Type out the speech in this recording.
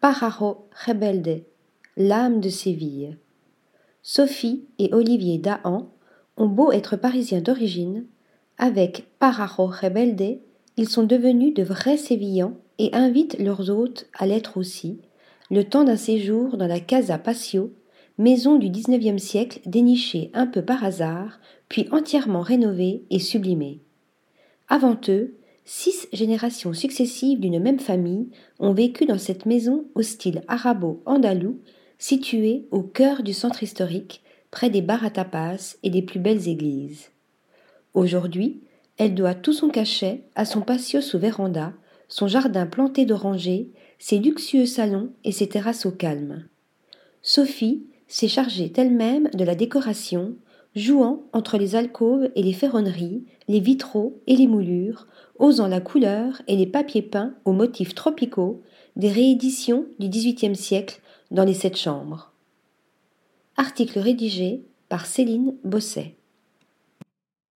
Pájaro rebelde, l'âme de Séville. Sophie et Olivier Dahan ont beau être parisiens d'origine, avec Pájaro rebelde, ils sont devenus de vrais Sévillans et invitent leurs hôtes à l'être aussi, le temps d'un séjour dans la Casa Passio, maison du XIXe siècle dénichée un peu par hasard, puis entièrement rénovée et sublimée. Avant eux, Six générations successives d'une même famille ont vécu dans cette maison au style arabo-andalou, située au cœur du centre historique, près des bars à tapas et des plus belles églises. Aujourd'hui, elle doit tout son cachet à son patio sous véranda, son jardin planté d'orangers, ses luxueux salons et ses terrasses au calme. Sophie s'est chargée elle-même de la décoration, jouant entre les alcôves et les ferronneries, les vitraux et les moulures, osant la couleur et les papiers peints aux motifs tropicaux des rééditions du XVIIIe siècle dans les sept chambres. Article rédigé par Céline Bosset.